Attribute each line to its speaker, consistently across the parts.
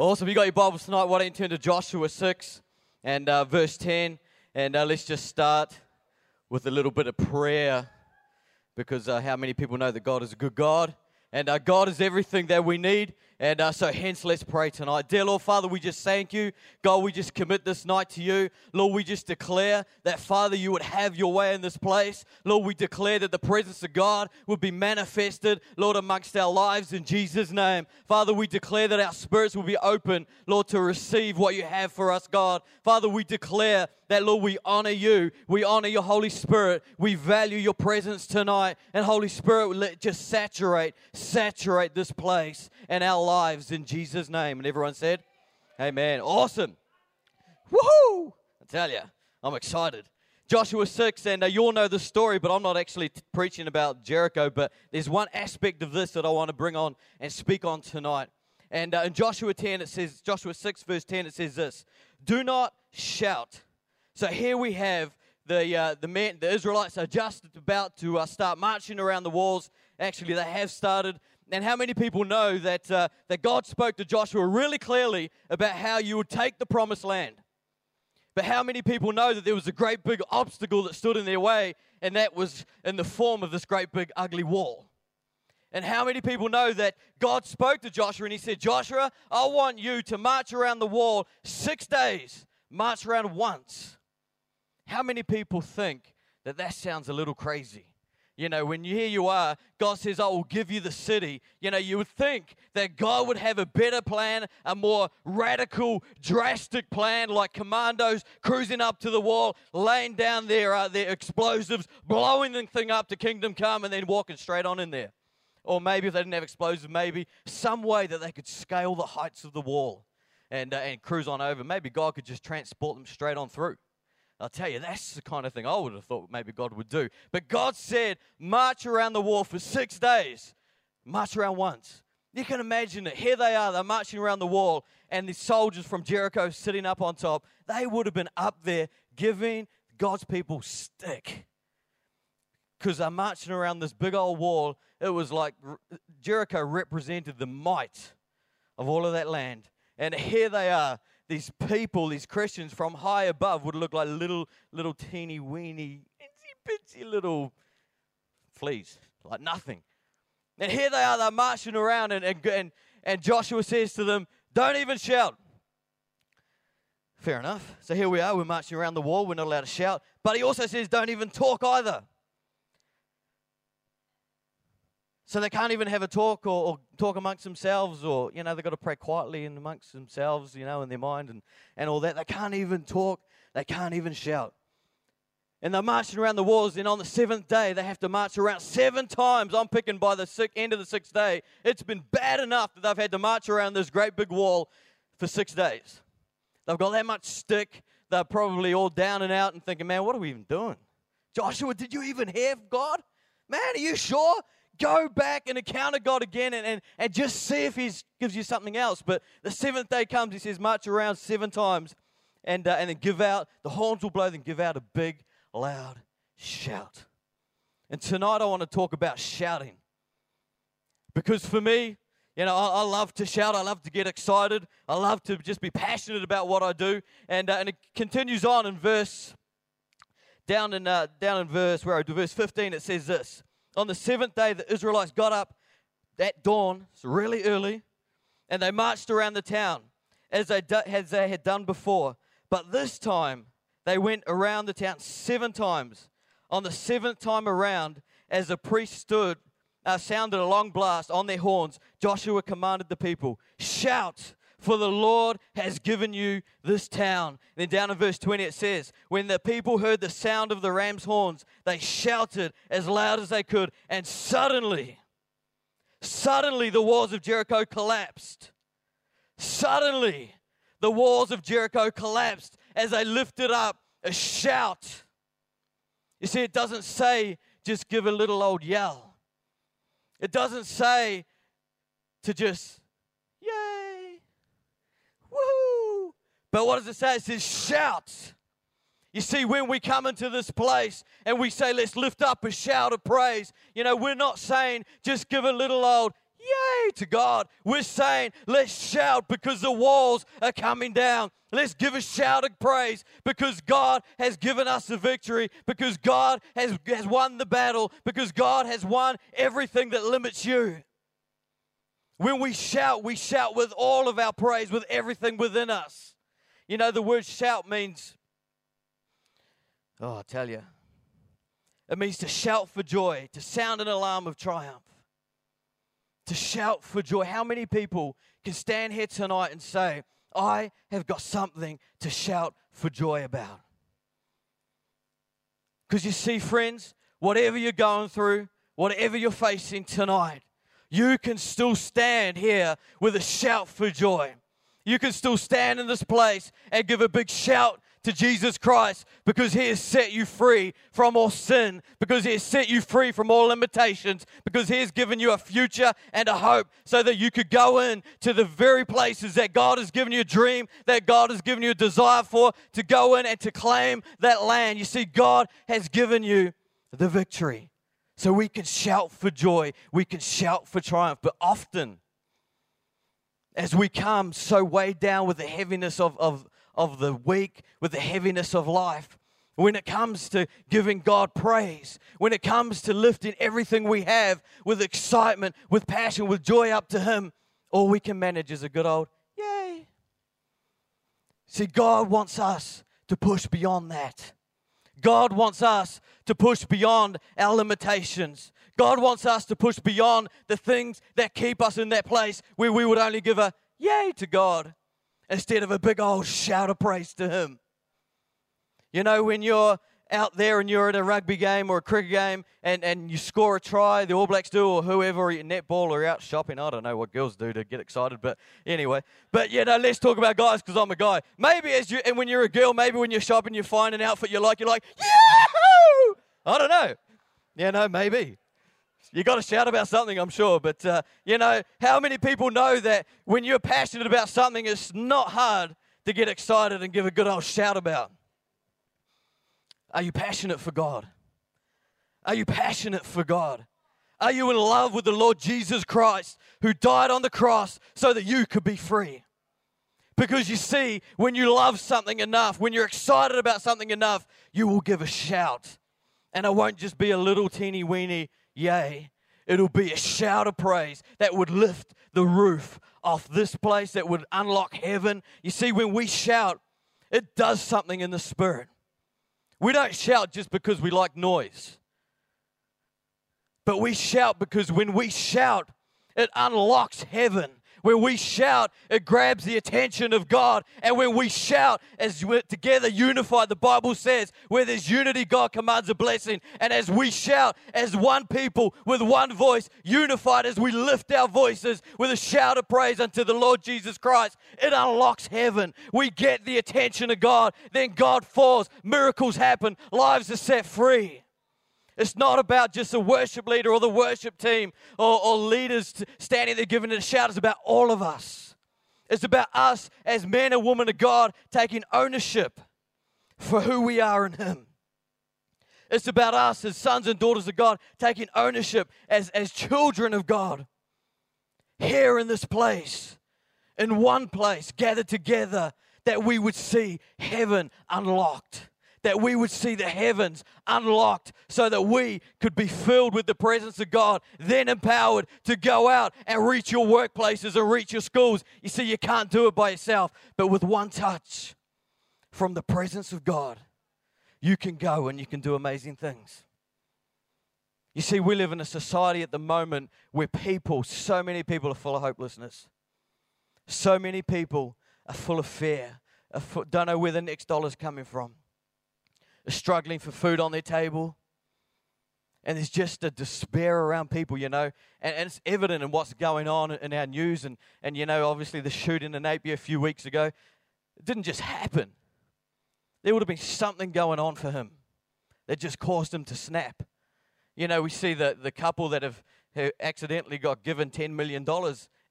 Speaker 1: Awesome. You got your Bibles tonight. Why don't you turn to Joshua 6 and uh, verse 10? And uh, let's just start with a little bit of prayer because uh, how many people know that God is a good God? And uh, God is everything that we need. And uh, so, hence, let's pray tonight. Dear Lord, Father, we just thank you. God, we just commit this night to you. Lord, we just declare that, Father, you would have your way in this place. Lord, we declare that the presence of God would be manifested, Lord, amongst our lives in Jesus' name. Father, we declare that our spirits will be open, Lord, to receive what you have for us, God. Father, we declare that, Lord, we honor you. We honor your Holy Spirit. We value your presence tonight. And, Holy Spirit, let just saturate, saturate this place and our lives in Jesus' name. And everyone said, Amen. Awesome. Woohoo! I tell you, I'm excited. Joshua 6, and uh, you all know the story, but I'm not actually t- preaching about Jericho. But there's one aspect of this that I want to bring on and speak on tonight. And uh, in Joshua 10, it says, Joshua 6, verse 10, it says this Do not shout. So here we have the, uh, the, the Israelites are just about to uh, start marching around the walls. Actually, they have started. And how many people know that, uh, that God spoke to Joshua really clearly about how you would take the promised land? But how many people know that there was a great big obstacle that stood in their way, and that was in the form of this great big ugly wall? And how many people know that God spoke to Joshua and he said, Joshua, I want you to march around the wall six days, march around once. How many people think that that sounds a little crazy? You know, when here you are, God says, I will give you the city. You know, you would think that God would have a better plan, a more radical, drastic plan, like commandos cruising up to the wall, laying down their, uh, their explosives, blowing the thing up to kingdom come, and then walking straight on in there. Or maybe if they didn't have explosives, maybe some way that they could scale the heights of the wall and, uh, and cruise on over. Maybe God could just transport them straight on through. I'll tell you, that's the kind of thing I would have thought maybe God would do. But God said, march around the wall for six days. March around once. You can imagine it. Here they are, they're marching around the wall, and the soldiers from Jericho sitting up on top. They would have been up there giving God's people stick. Because they're marching around this big old wall. It was like Jericho represented the might of all of that land. And here they are, these people, these Christians from high above would look like little, little teeny weeny, itsy bitsy little fleas, like nothing. And here they are, they're marching around, and, and, and, and Joshua says to them, Don't even shout. Fair enough. So here we are, we're marching around the wall, we're not allowed to shout. But he also says, Don't even talk either. So they can't even have a talk or, or, talk amongst themselves, or, you know, they've got to pray quietly in amongst themselves, you know, in their mind and, and all that. They can't even talk, they can't even shout. And they're marching around the walls, and on the seventh day, they have to march around seven times. I'm picking by the end of the sixth day. It's been bad enough that they've had to march around this great big wall for six days. They've got that much stick. They're probably all down and out and thinking, man, what are we even doing? Joshua, did you even hear God? Man, are you sure? Go back and encounter God again and, and, and just see if He gives you something else. But the seventh day comes, He says, march around seven times and, uh, and then give out, the horns will blow, then give out a big, loud shout. And tonight I want to talk about shouting. Because for me, you know, I, I, love to shout. I love to get excited. I love to just be passionate about what I do. And, uh, and it continues on in verse, down in, uh, down in verse, where I do, verse 15, it says this on the seventh day, the Israelites got up at dawn, it's really early, and they marched around the town as they, do, as they had done before. But this time, they went around the town seven times. On the seventh time around, as the priest stood, uh, sounded a long blast on their horns, Joshua commanded the people, Shout, for the Lord has given you this town. Then down in verse 20 it says, When the people heard the sound of the ram's horns, they shouted as loud as they could, and suddenly, suddenly the walls of Jericho collapsed. Suddenly, the walls of Jericho collapsed as they lifted up a shout. You see, it doesn't say just give a little old yell. It doesn't say to just, yay Woo! But what does it say? It says shouts. You see, when we come into this place and we say, let's lift up a shout of praise, you know, we're not saying just give a little old Yay to God. We're saying, let's shout because the walls are coming down. Let's give a shout of praise because God has given us the victory, because God has, has won the battle, because God has won everything that limits you. When we shout, we shout with all of our praise, with everything within us. You know, the word shout means, oh, I tell you, it means to shout for joy, to sound an alarm of triumph to shout for joy. How many people can stand here tonight and say, I have got something to shout for joy about? Because you see, friends, whatever you're going through, whatever you're facing tonight, you can still stand here with a shout for joy. You can still stand in this place and give a big shout to Jesus Christ because He has set you free from all sin, because He has set you free from all limitations, because He has given you a future and a hope so that you could go in to the very places that God has given you a dream, that God has given you a desire for, to go in and to claim that land. You see, God has given you the victory. So we can shout for joy, we can shout for triumph, but often, as we come so weighed down with the heaviness of, of, of the week, with the heaviness of life. When it comes to giving God praise, when it comes to lifting everything we have with excitement, with passion, with joy up to Him, all we can manage is a good old yay. See, God wants us to push beyond that. God wants us to push beyond our limitations. God wants us to push beyond the things that keep us in that place where we would only give a yay to God instead of a big old shout of praise to Him. You know, when you're out there and you're at a rugby game or a cricket game and, and you score a try, the All Blacks do, or whoever, or netball, or out shopping. I don't know what girls do to get excited, but anyway. But you know, let's talk about guys because I'm a guy. Maybe as you, and when you're a girl, maybe when you're shopping, you find an outfit you like, you're like, Yahoo! I don't know. You know, maybe. You got to shout about something, I'm sure. But, uh, you know, how many people know that when you're passionate about something, it's not hard to get excited and give a good old shout about? Are you passionate for God? Are you passionate for God? Are you in love with the Lord Jesus Christ who died on the cross so that you could be free? Because you see, when you love something enough, when you're excited about something enough, you will give a shout. And it won't just be a little teeny weeny Yea, it'll be a shout of praise that would lift the roof off this place, that would unlock heaven. You see, when we shout, it does something in the spirit. We don't shout just because we like noise, but we shout because when we shout, it unlocks heaven. When we shout, it grabs the attention of God. And when we shout, as we're together unified, the Bible says, where there's unity, God commands a blessing. And as we shout as one people with one voice, unified as we lift our voices with a shout of praise unto the Lord Jesus Christ, it unlocks heaven. We get the attention of God. Then God falls, miracles happen, lives are set free. It's not about just the worship leader or the worship team or, or leaders standing there giving it a shout. It's about all of us. It's about us as men and women of God taking ownership for who we are in Him. It's about us as sons and daughters of God taking ownership as, as children of God here in this place, in one place, gathered together, that we would see heaven unlocked that we would see the heavens unlocked so that we could be filled with the presence of God, then empowered to go out and reach your workplaces and reach your schools. You see, you can't do it by yourself, but with one touch from the presence of God, you can go and you can do amazing things. You see, we live in a society at the moment where people, so many people, are full of hopelessness. So many people are full of fear, don't know where the next dollar's coming from are struggling for food on their table. And there's just a despair around people, you know, and, and it's evident in what's going on in our news. And, and, you know, obviously the shooting in Napier a few weeks ago, it didn't just happen. There would have been something going on for him that just caused him to snap. You know, we see the, the couple that have, accidentally got given $10 million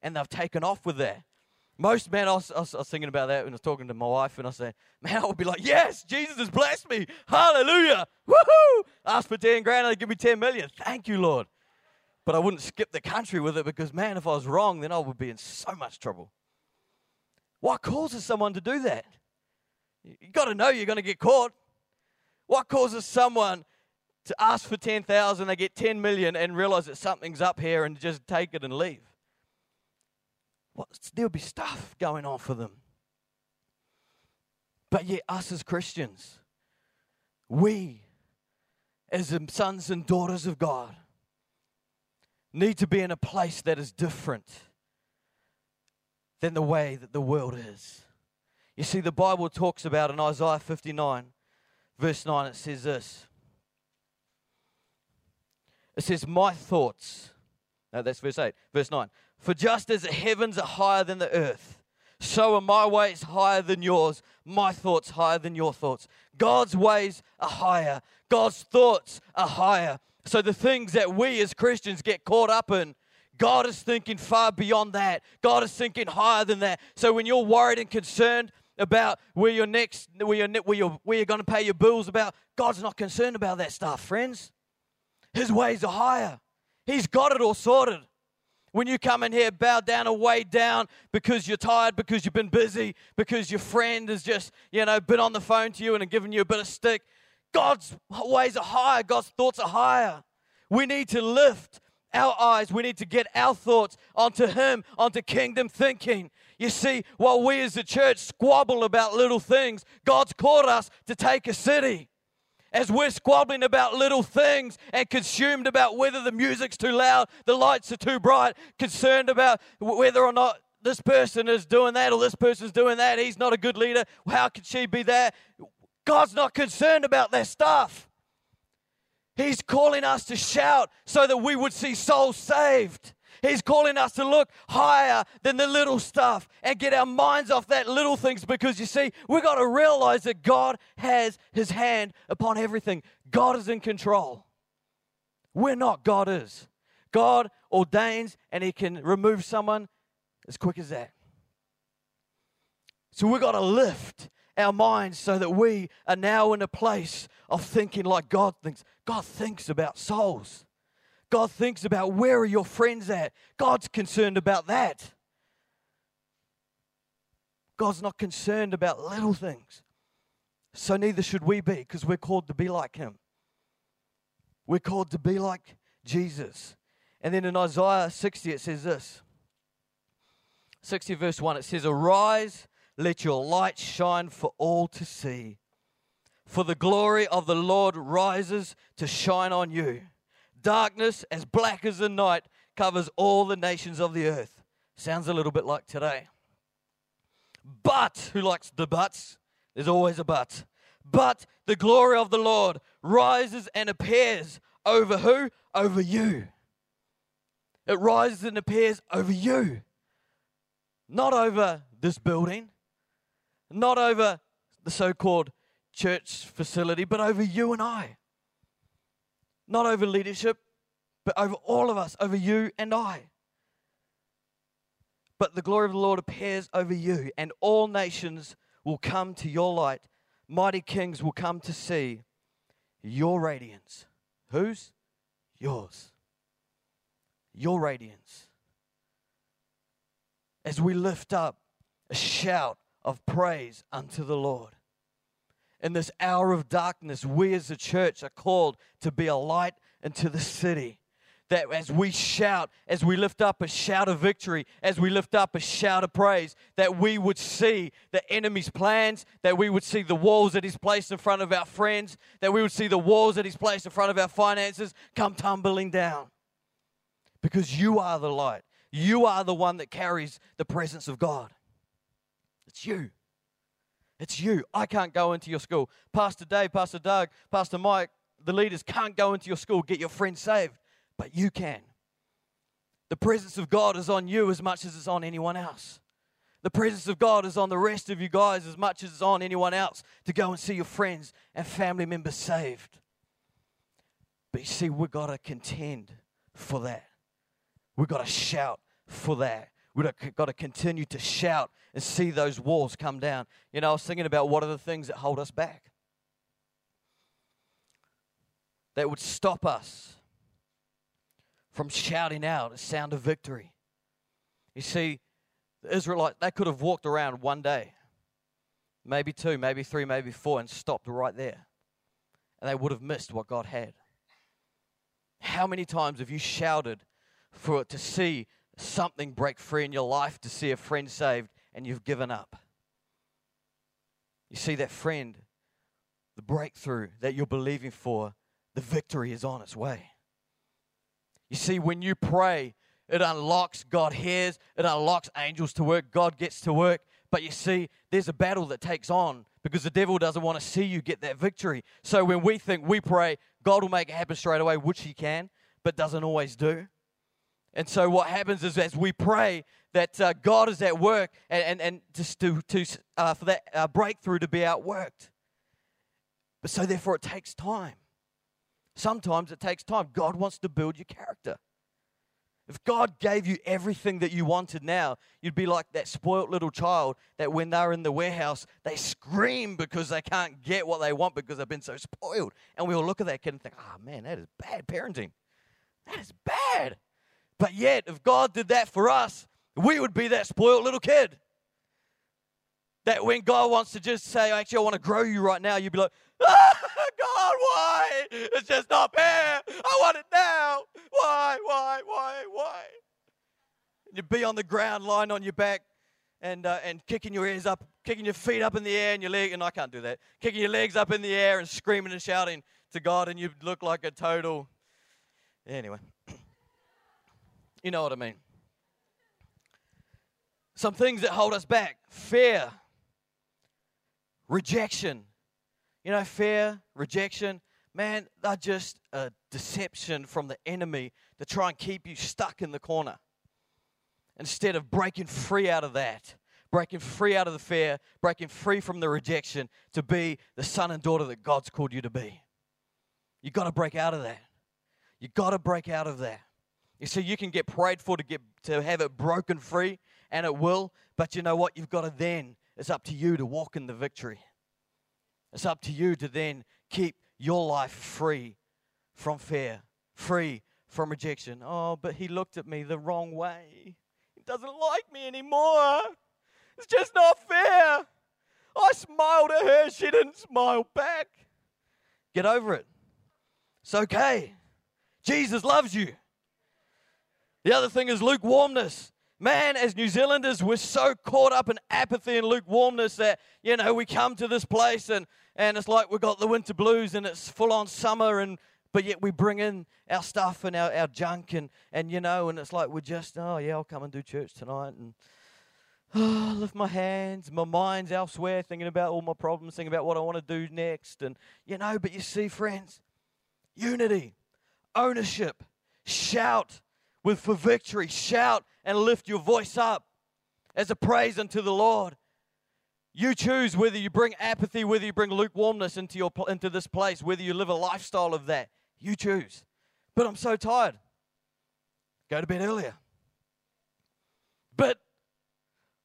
Speaker 1: and they've taken off with that. Most men, I was, I, was, I was, thinking about that when I was talking to my wife, and I said, man, I would be like, yes, Jesus has blessed me. Hallelujah. Woohoo. Ask for 10 grand, and they give me 10 million. Thank you, Lord. but I wouldn't skip the country with it because, man, if I was wrong, then I would be in so much trouble. What causes someone to do that? You got to know you're going to get caught. What causes someone to ask for 10,000, they get 10 million and realize that something's up here and just take it and leave? What, there'll be stuff going on for them. But yet, us as Christians, we, as sons and daughters of God, need to be in a place that is different than the way that the world is. You see, the Bible talks about in Isaiah 59, verse 9, it says this. It says, My thoughts. No, that's verse 8. Verse 9. For just as the heavens are higher than the earth, so are my ways higher than yours, my thoughts higher than your thoughts. God's ways are higher, God's thoughts are higher. So the things that we as Christians get caught up in, God is thinking far beyond that. God is thinking higher than that. So when you're worried and concerned about where you're next, where you're, where you're, where you're going to pay your bills about, God's not concerned about that stuff, friends. His ways are higher. He's got it all sorted. When you come in here, bow down or way down because you're tired, because you've been busy, because your friend has just, you know, been on the phone to you and given you a bit of stick. God's ways are higher. God's thoughts are higher. We need to lift our eyes. We need to get our thoughts onto Him, onto kingdom thinking. You see, while we as a church squabble about little things, God's called us to take a city as we're squabbling about little things and consumed about whether the music's too loud, the lights are too bright, concerned about whether or not this person is doing that or this person's doing that, he's not a good leader, how could she be that? God's not concerned about that stuff. He's calling us to shout so that we would see souls saved. He's calling us to look higher than the little stuff and get our minds off that little things because you see, we've got to realize that God has his hand upon everything. God is in control. We're not, God is. God ordains and he can remove someone as quick as that. So we've got to lift our minds so that we are now in a place of thinking like God thinks. God thinks about souls. God thinks about where are your friends at. God's concerned about that. God's not concerned about little things. So neither should we be because we're called to be like him. We're called to be like Jesus. And then in Isaiah 60, it says this 60 verse 1, it says, Arise, let your light shine for all to see. For the glory of the Lord rises to shine on you. Darkness as black as the night covers all the nations of the earth. Sounds a little bit like today. But, who likes the buts? There's always a but. But the glory of the Lord rises and appears over who? Over you. It rises and appears over you. Not over this building, not over the so called church facility, but over you and I not over leadership, but over all of us, over you and I. But the glory of the Lord appears over you, and all nations will come to your light. Mighty kings will come to see your radiance. Whose? Yours. Your radiance. As we lift up a shout of praise unto the Lord in this hour of darkness, we as a church are called to be a light into the city. That as we shout, as we lift up a shout of victory, as we lift up a shout of praise, that we would see the enemy's plans, that we would see the walls that he's placed in front of our friends, that we would see the walls that he's placed in front of our finances come tumbling down. Because you are the light. You are the one that carries the presence of God. It's you. It's you. I can't go into your school. Pastor Dave, Pastor Doug, Pastor Mike, the leaders can't go into your school, get your friends saved, but you can. The presence of God is on you as much as it's on anyone else. The presence of God is on the rest of you guys as much as it's on anyone else to go and see your friends and family members saved. But you see, we've got to contend for that. We've got to shout for that. We've got to continue to shout and see those walls come down. You know, I was thinking about what are the things that hold us back, that would stop us from shouting out a sound of victory. You see, the Israelites, they could have walked around one day, maybe two, maybe three, maybe four, and stopped right there. And they would have missed what God had. How many times have you shouted for it to see something break free in your life, to see a friend saved, and you've given up? You see that friend, the breakthrough that you're believing for, the victory is on its way. You see, when you pray, it unlocks, God hears, it unlocks angels to work, God gets to work. But you see, there's a battle that takes on because the devil doesn't want to see you get that victory. So when we think we pray, God will make it happen straight away, which He can, but doesn't always do. And so what happens is as we pray that uh, God is at work and, and, and just to, to, uh, for that uh, breakthrough to be outworked. But so therefore it takes time. Sometimes it takes time. God wants to build your character. If God gave you everything that you wanted now, you'd be like that spoilt little child that when they're in the warehouse, they scream because they can't get what they want because they've been so spoiled. And we all look at that kid and think, oh man, that is bad parenting. That is bad. But yet, if God did that for us, we would be that spoiled little kid. That when God wants to just say, actually, I want to grow you right now, you'd be like, ah, God, why? It's just not fair. I want it now. Why, why, why, why? You'd be on the ground, lying on your back, and, uh, and kicking your ears up, kicking your feet up in the air and your leg, and I can't do that, kicking your legs up in the air and screaming and shouting to God, and you look like a total. Anyway, you know what I mean. Some things that hold us back fear, rejection. You know, fear, rejection, man, they're just a deception from the enemy to try and keep you stuck in the corner. Instead of breaking free out of that, breaking free out of the fear, breaking free from the rejection to be the son and daughter that God's called you to be. You got to break out of that. You got to break out of that. You see, you can get prayed for to get to have it broken free, and it will. But you know what? You've got to then. It's up to you to walk in the victory. It's up to you to then keep your life free from fear, free from rejection. Oh, but he looked at me the wrong way. He doesn't like me anymore. It's just not fair. I smiled at her, she didn't smile back. Get over it. It's okay. Jesus loves you. The other thing is lukewarmness. Man, as New Zealanders, we're so caught up in apathy and lukewarmness that, you know, we come to this place and, and it's like we've got the winter blues and it's full on summer and but yet we bring in our stuff and our, our junk and, and you know, and it's like we're just, oh yeah, I'll come and do church tonight and oh, lift my hands, my mind's elsewhere, thinking about all my problems, thinking about what I want to do next. And you know, but you see, friends, unity, ownership, shout with for victory, shout and lift your voice up as a praise unto the Lord. You choose whether you bring apathy, whether you bring lukewarmness into, your, into this place, whether you live a lifestyle of that. You choose. But I'm so tired. Go to bed earlier. But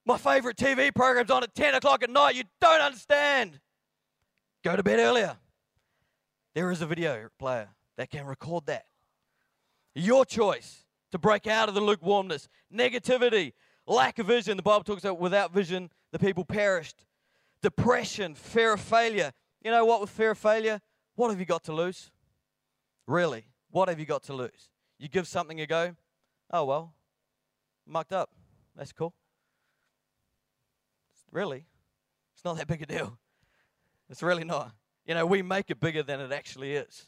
Speaker 1: my favorite TV program's on at 10 o'clock at night. You don't understand. Go to bed earlier. There is a video player that can record that. Your choice to break out of the lukewarmness, negativity, lack of vision. The Bible talks about without vision, the people perished. Depression, fear of failure. You know what with fear of failure? What have you got to lose? Really? What have you got to lose? You give something a go? Oh, well, mucked up. That's cool. Really? It's not that big a deal. It's really not. You know, we make it bigger than it actually is.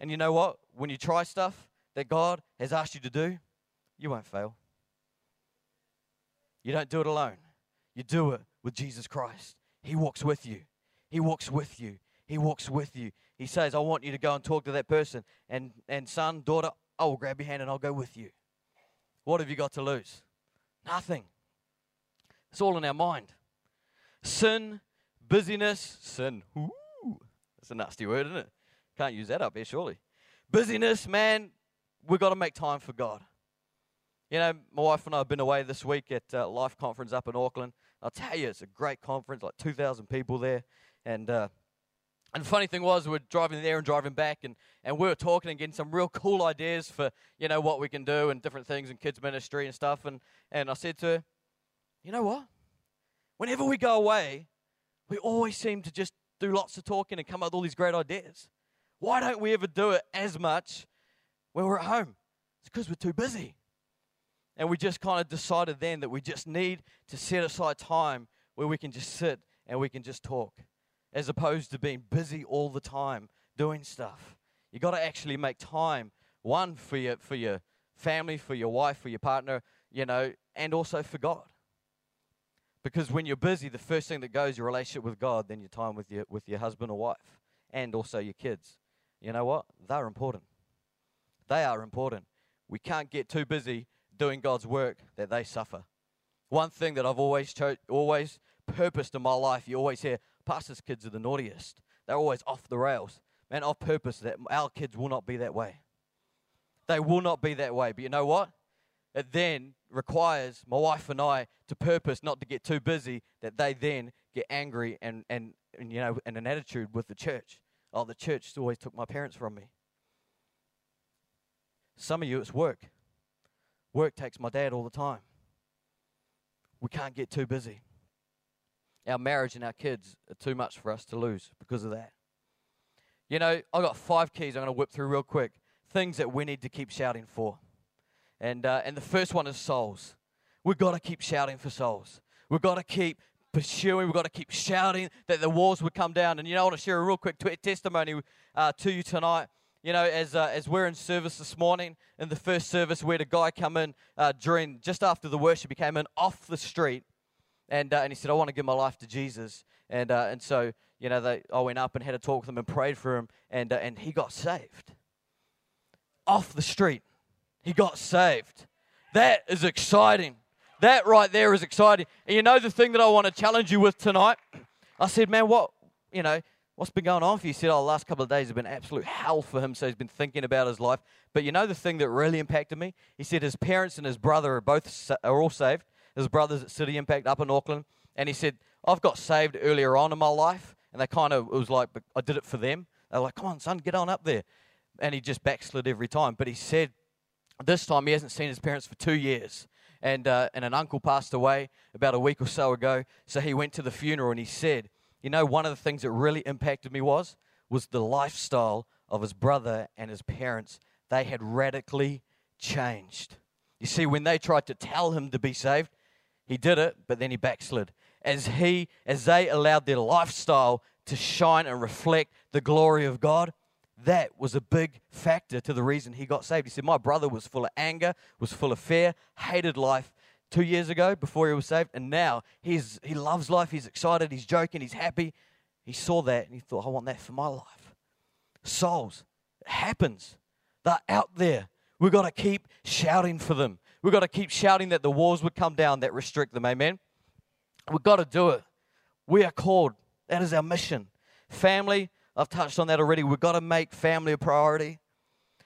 Speaker 1: And you know what? When you try stuff, that God has asked you to do, you won't fail. You don't do it alone, you do it with Jesus Christ. He walks with you. He walks with you. He walks with you. He says, I want you to go and talk to that person. And, and son, daughter, I will grab your hand and I'll go with you. What have you got to lose? Nothing. It's all in our mind. Sin, busyness, sin. Ooh, that's a nasty word, isn't it? Can't use that up here, surely. Busyness, man, we've got to make time for God. You know, my wife and I have been away this week at uh, Life Conference up in Auckland. I'll tell you, it's a great conference, like 2,000 people there. And uh, And the funny thing was, we're driving there and driving back, and, and we were talking and getting some real cool ideas for, you know, what we can do and different things in kids' ministry and stuff. And, and I said to her, you know what? Whenever we go away, we always seem to just do lots of talking and come up with all these great ideas. Why don't we ever do it as much when we're at home? It's because we're too busy. And we just kind of decided then that we just need to set aside time where we can just sit and we can just talk as opposed to being busy all the time doing stuff. You got to actually make time one for your for your family, for your wife, for your partner, you know, and also for God. Because when you're busy, the first thing that goes your relationship with God, then your time with your with your husband or wife, and also your kids. You know what? They're important. They are important. We can't get too busy doing God's work that they suffer. One thing that I've always cho- always purposed in my life, you always hear, pastors' kids are the naughtiest. They're always off the rails. Man, I've purposed that our kids will not be that way. They will not be that way. But you know what? It then requires my wife and I to purpose not to get too busy that they then get angry and, and, and you know and an attitude with the church. Oh, the church always took my parents from me. Some of you, it's work. Work takes my dad all the time. We can't get too busy. Our marriage and our kids are too much for us to lose because of that. You know, I've got five keys I'm going to whip through real quick. Things that we need to keep shouting for. And, uh, and the first one is souls. We've got to keep shouting for souls. We've got to keep pursuing. We've got to keep shouting that the walls would come down. And you know, I want to share a real quick t- testimony uh, to you tonight. You know, as, uh, as we're in service this morning, in the first service, we had a guy come in uh, during just after the worship. He came in off the street, and uh, and he said, "I want to give my life to Jesus." And uh, and so you know, they, I went up and had a talk with him and prayed for him, and uh, and he got saved off the street. He got saved. That is exciting. That right there is exciting. And you know the thing that I want to challenge you with tonight? I said, man, what, you know, what's been going on for you? He said, oh, the last couple of days have been absolute hell for him, so he's been thinking about his life. But you know the thing that really impacted me? He said his parents and his brother are both are all saved. His brother's at City Impact up in Auckland. And he said, I've got saved earlier on in my life. And they kind of, it was like, I did it for them. They're like, come on, son, get on up there. And he just backslid every time. But he said, this time he hasn't seen his parents for two years. And, uh, and an uncle passed away about a week or so ago. So he went to the funeral and he said, You know, one of the things that really impacted me was, was the lifestyle of his brother and his parents. They had radically changed. You see, when they tried to tell him to be saved, he did it, but then he backslid. As he, as they allowed their lifestyle to shine and reflect the glory of God, that was a big factor to the reason he got saved. He said, My brother was full of anger, was full of fear, hated life two years ago before he was saved, and now he's, he loves life, he's excited, he's joking, he's happy. He saw that and he thought, I want that for my life. Souls, it happens. They're out there. We've got to keep shouting for them. We've got to keep shouting that the walls would come down that restrict them. Amen. We've got to do it. We are called. That is our mission. Family, I've touched on that already. We've got to make family a priority.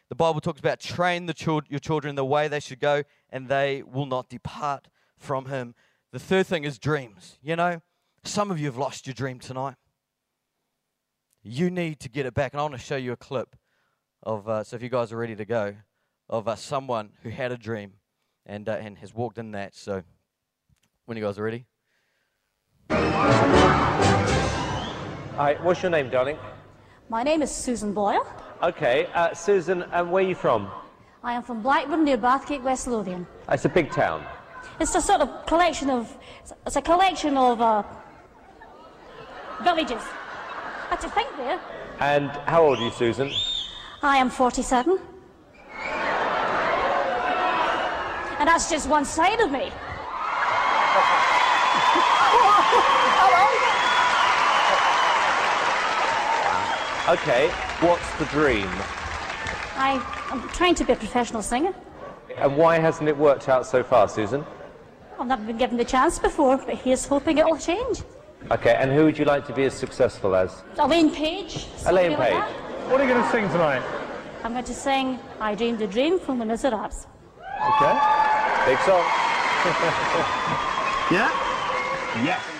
Speaker 1: The Bible talks about train the chil- your children the way they should go, and they will not depart from Him. The third thing is dreams. You know, some of you have lost your dream tonight. You need to get it back. And I want to show you a clip of, uh, so if you guys are ready to go, of uh, someone who had a dream and, uh, and has walked in that. So when you guys are ready.
Speaker 2: Hi, what's your name, darling?
Speaker 3: My name is Susan Boyle.
Speaker 2: Okay, uh, Susan, and where are you from?
Speaker 3: I am from Blackburn near Bathgate, West Lothian.
Speaker 2: It's a big town.
Speaker 3: It's a sort of collection of, it's a collection of uh, villages. Do you think there?
Speaker 2: And how old are you, Susan?
Speaker 3: I am 47. And that's just one side of me.
Speaker 2: Okay, what's the dream?
Speaker 3: I, I'm trying to be a professional singer.
Speaker 2: And why hasn't it worked out so far, Susan?
Speaker 3: I've never been given the chance before, but here's hoping it'll change.
Speaker 2: Okay, and who would you like to be as successful as?
Speaker 3: Elaine Paige.
Speaker 2: Elaine
Speaker 3: somebody like Paige.
Speaker 4: What are you going to sing tonight?
Speaker 3: I'm going to sing I Dreamed a Dream from Les Miserables.
Speaker 4: Okay.
Speaker 2: Big song.
Speaker 4: Yeah? Yes.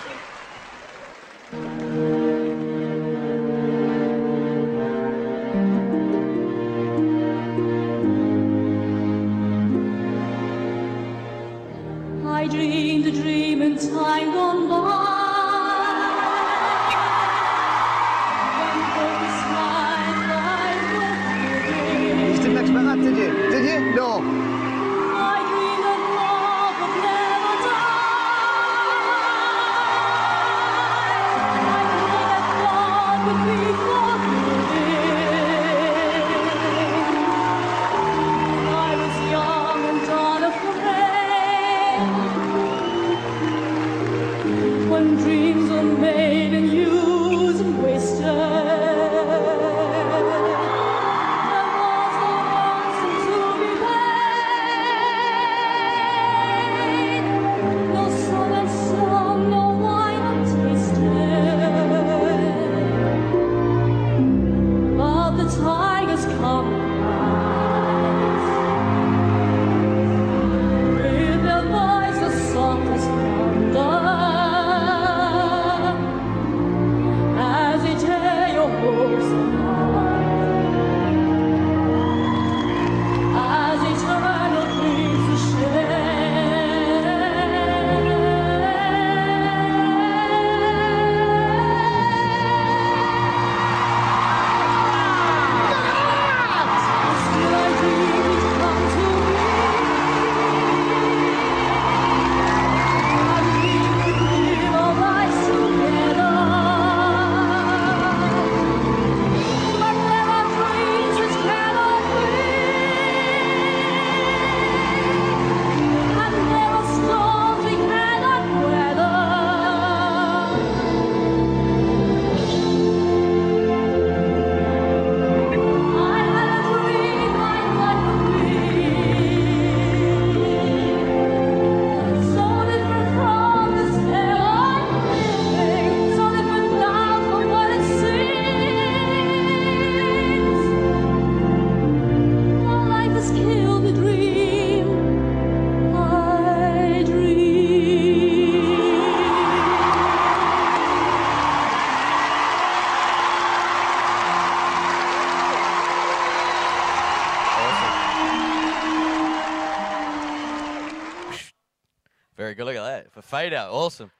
Speaker 1: Radar. Awesome.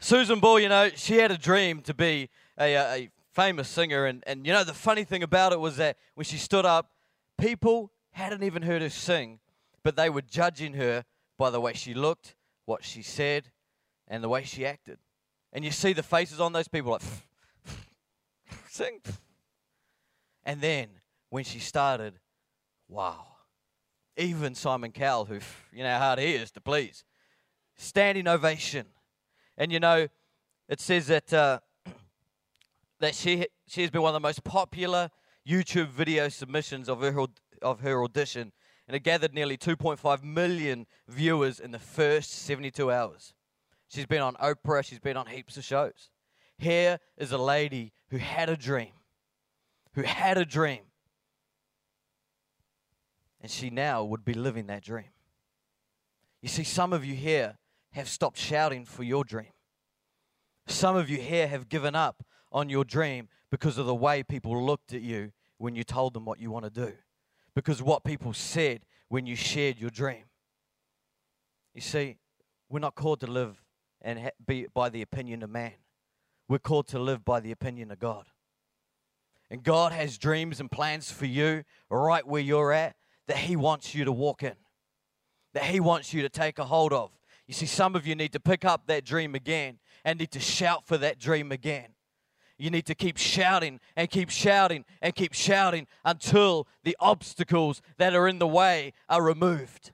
Speaker 1: Susan Boyle, you know, she had a dream to be a, a, famous singer. And, and, you know, the funny thing about it was that when she stood up, people hadn't even heard her sing, but they were judging her by the way she looked, what she said, and the way she acted. And you see the faces on those people like, sing. And then when she started, wow. Even Simon Cowell, who, you know how hard he is to please, standing ovation. And you know, it says that uh, that she she has been one of the most popular YouTube video submissions of her of her audition, and it gathered nearly 2.5 million viewers in the first 72 hours. She's been on Oprah. She's been on heaps of shows. Here is a lady who had a dream, who had a dream, and she now would be living that dream. You see, some of you here have stopped shouting for your dream. Some of you here have given up on your dream because of the way people looked at you when you told them what you want to do, because what people said when you shared your dream. You see, we're not called to live and be by the opinion of man. We're called to live by the opinion of God. And God has dreams and plans for you right where you're at that He wants you to walk in, that He wants you to take a hold of. You see, some of you need to pick up that dream again and need to shout for that dream again. You need to keep shouting and keep shouting and keep shouting until the obstacles that are in the way are removed.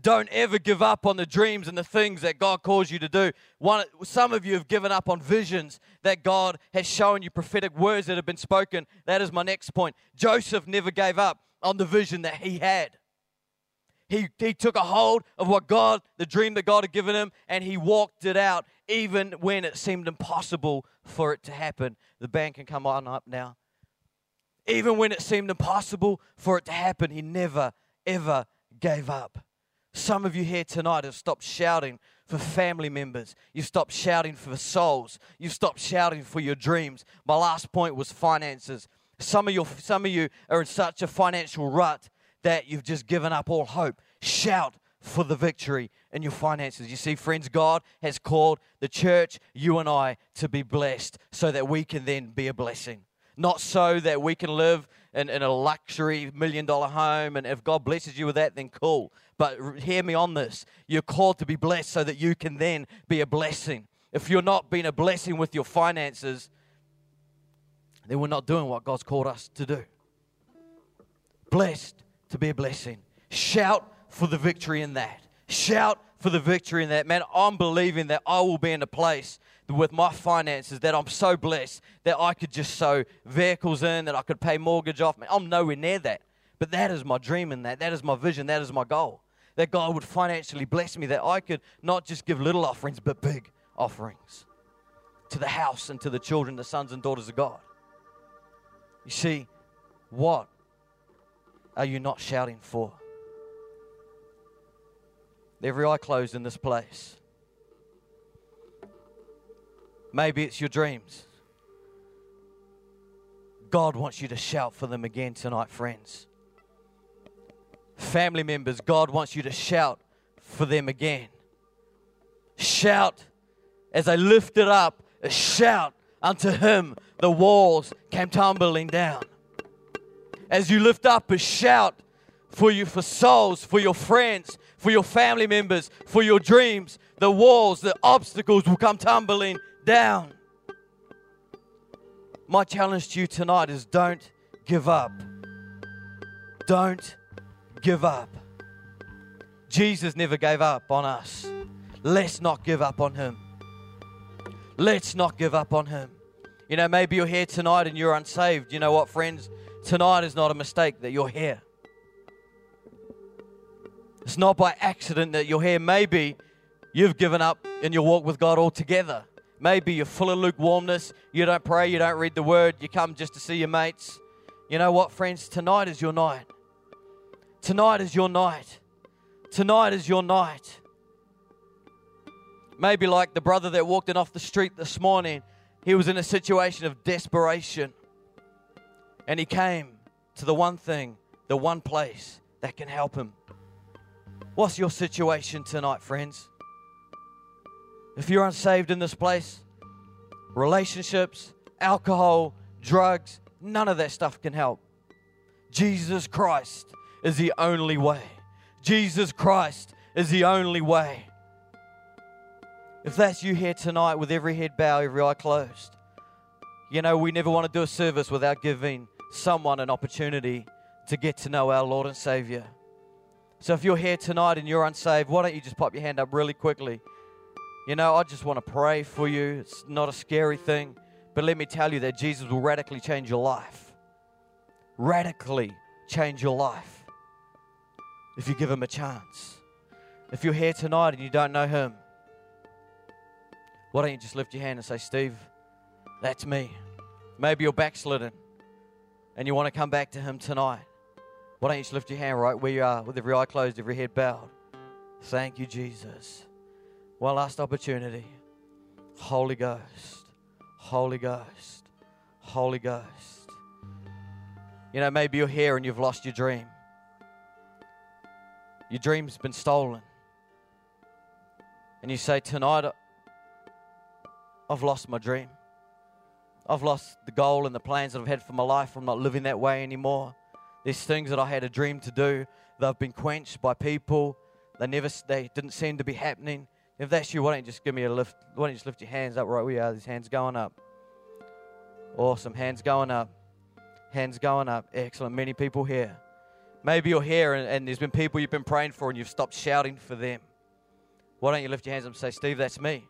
Speaker 1: Don't ever give up on the dreams and the things that God calls you to do. One, some of you have given up on visions that God has shown you, prophetic words that have been spoken. That is my next point. Joseph never gave up on the vision that he had. He, he took a hold of what God, the dream that God had given him, and he walked it out, even when it seemed impossible for it to happen. The band can come on up now. Even when it seemed impossible for it to happen, he never, ever gave up. Some of you here tonight have stopped shouting for family members. You've stopped shouting for souls. You've stopped shouting for your dreams. My last point was finances. Some of, your, some of you are in such a financial rut that you've just given up all hope. Shout for the victory in your finances. You see, friends, God has called the church, you and I, to be blessed so that we can then be a blessing. Not so that we can live in, in a luxury million dollar home, and if God blesses you with that, then cool. But hear me on this. You're called to be blessed so that you can then be a blessing. If you're not being a blessing with your finances, then we're not doing what God's called us to do. Blessed to be a blessing. Shout for the victory in that. Shout for the victory in that. Man, I'm believing that I will be in a place with my finances that I'm so blessed that I could just sow vehicles in, that I could pay mortgage off. Man, I'm nowhere near that. But that is my dream in that. That is my vision. That is my goal. That God would financially bless me, that I could not just give little offerings, but big offerings to the house and to the children, the sons and daughters of God. You see, what are you not shouting for? Every eye closed in this place. Maybe it's your dreams. God wants you to shout for them again tonight, friends. Family members, God wants you to shout for them again. Shout as I lift it up, a shout unto him, the walls came tumbling down. As you lift up a shout for you, for souls, for your friends, for your family members, for your dreams, the walls, the obstacles will come tumbling down. My challenge to you tonight is don't give up. Don't give up. Jesus never gave up on us. Let's not give up on him. Let's not give up on him. You know, maybe you're here tonight and you're unsaved. You know what, friends? Tonight is not a mistake that you're here. It's not by accident that you're here. Maybe you've given up in your walk with God altogether. Maybe you're full of lukewarmness. You don't pray, you don't read the word, you come just to see your mates. You know what, friends? Tonight is your night. Tonight is your night. Tonight is your night. Maybe like the brother that walked in off the street this morning, he was in a situation of desperation. And he came to the one thing, the one place that can help him. What's your situation tonight, friends? If you're unsaved in this place, relationships, alcohol, drugs, none of that stuff can help. Jesus Christ is the only way. Jesus Christ is the only way. If that's you here tonight with every head bowed, every eye closed, you know, we never want to do a service without giving someone an opportunity to get to know our Lord and Savior. So if you're here tonight and you're unsaved, why don't you just pop your hand up really quickly? You know, I just want to pray for you. It's not a scary thing, but let me tell you that Jesus will radically change your life. Radically change your life if you give him a chance. If you're here tonight and you don't know him, why don't you just lift your hand and say, Steve, that's me. Maybe you're backslidden and you want to come back to him tonight. Why don't you just lift your hand right where you are with every eye closed, every head bowed? Thank you, Jesus. One last opportunity. Holy Ghost, Holy Ghost, Holy Ghost. You know, maybe you're here and you've lost your dream. Your dream's been stolen. And you say, Tonight, I've lost my dream. I've lost the goal and the plans that I've had for my life. I'm not living that way anymore. There's things that I had a dream to do. They've been quenched by people. They never, they didn't seem to be happening. If that's you, why don't you just give me a lift? Why don't you just lift your hands up right where you are? These hands going up. Awesome. Hands going up. Hands going up. Excellent. Many people here. Maybe you're here and, and there's been people you've been praying for and you've stopped shouting for them. Why don't you lift your hands up and say, Steve, that's me.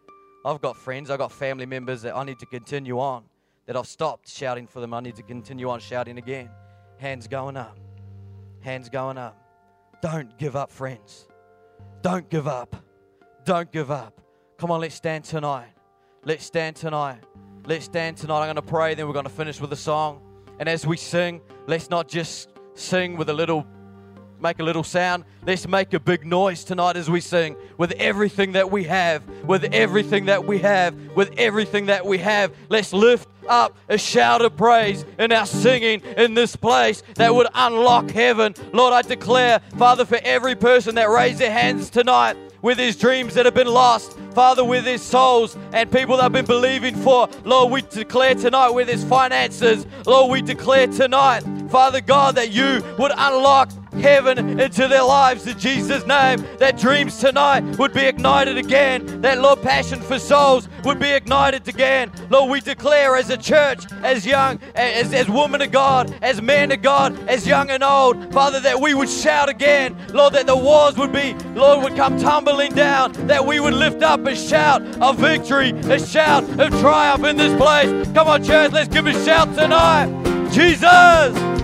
Speaker 1: I've got friends, I've got family members that I need to continue on, that I've stopped shouting for them. I need to continue on shouting again. Hands going up. Hands going up. Don't give up, friends. Don't give up. Don't give up. Come on, let's stand tonight. Let's stand tonight. Let's stand tonight. I'm going to pray, then we're going to finish with a song. And as we sing, let's not just sing with a little, make a little sound. Let's make a big noise tonight as we sing with everything that we have, with everything that we have, with everything that we have. Let's lift up a shout of praise in our singing in this place that would unlock heaven. Lord, I declare, Father, for every person that raised their hands tonight, with his dreams that have been lost, Father, with his souls and people that have been believing for. Lord, we declare tonight with his finances, Lord, we declare tonight, Father God, that you would unlock heaven into their lives in Jesus' name. That dreams tonight would be ignited again. That Lord, passion for souls would be ignited again. Lord, we declare as a church, as young, as, as woman of God, as man of God, as young and old, Father, that we would shout again. Lord, that the walls would be, Lord, would come tumbling down. That we would lift up a shout of victory, a shout of triumph in this place. Come on, church, let's give a shout tonight. Jesus!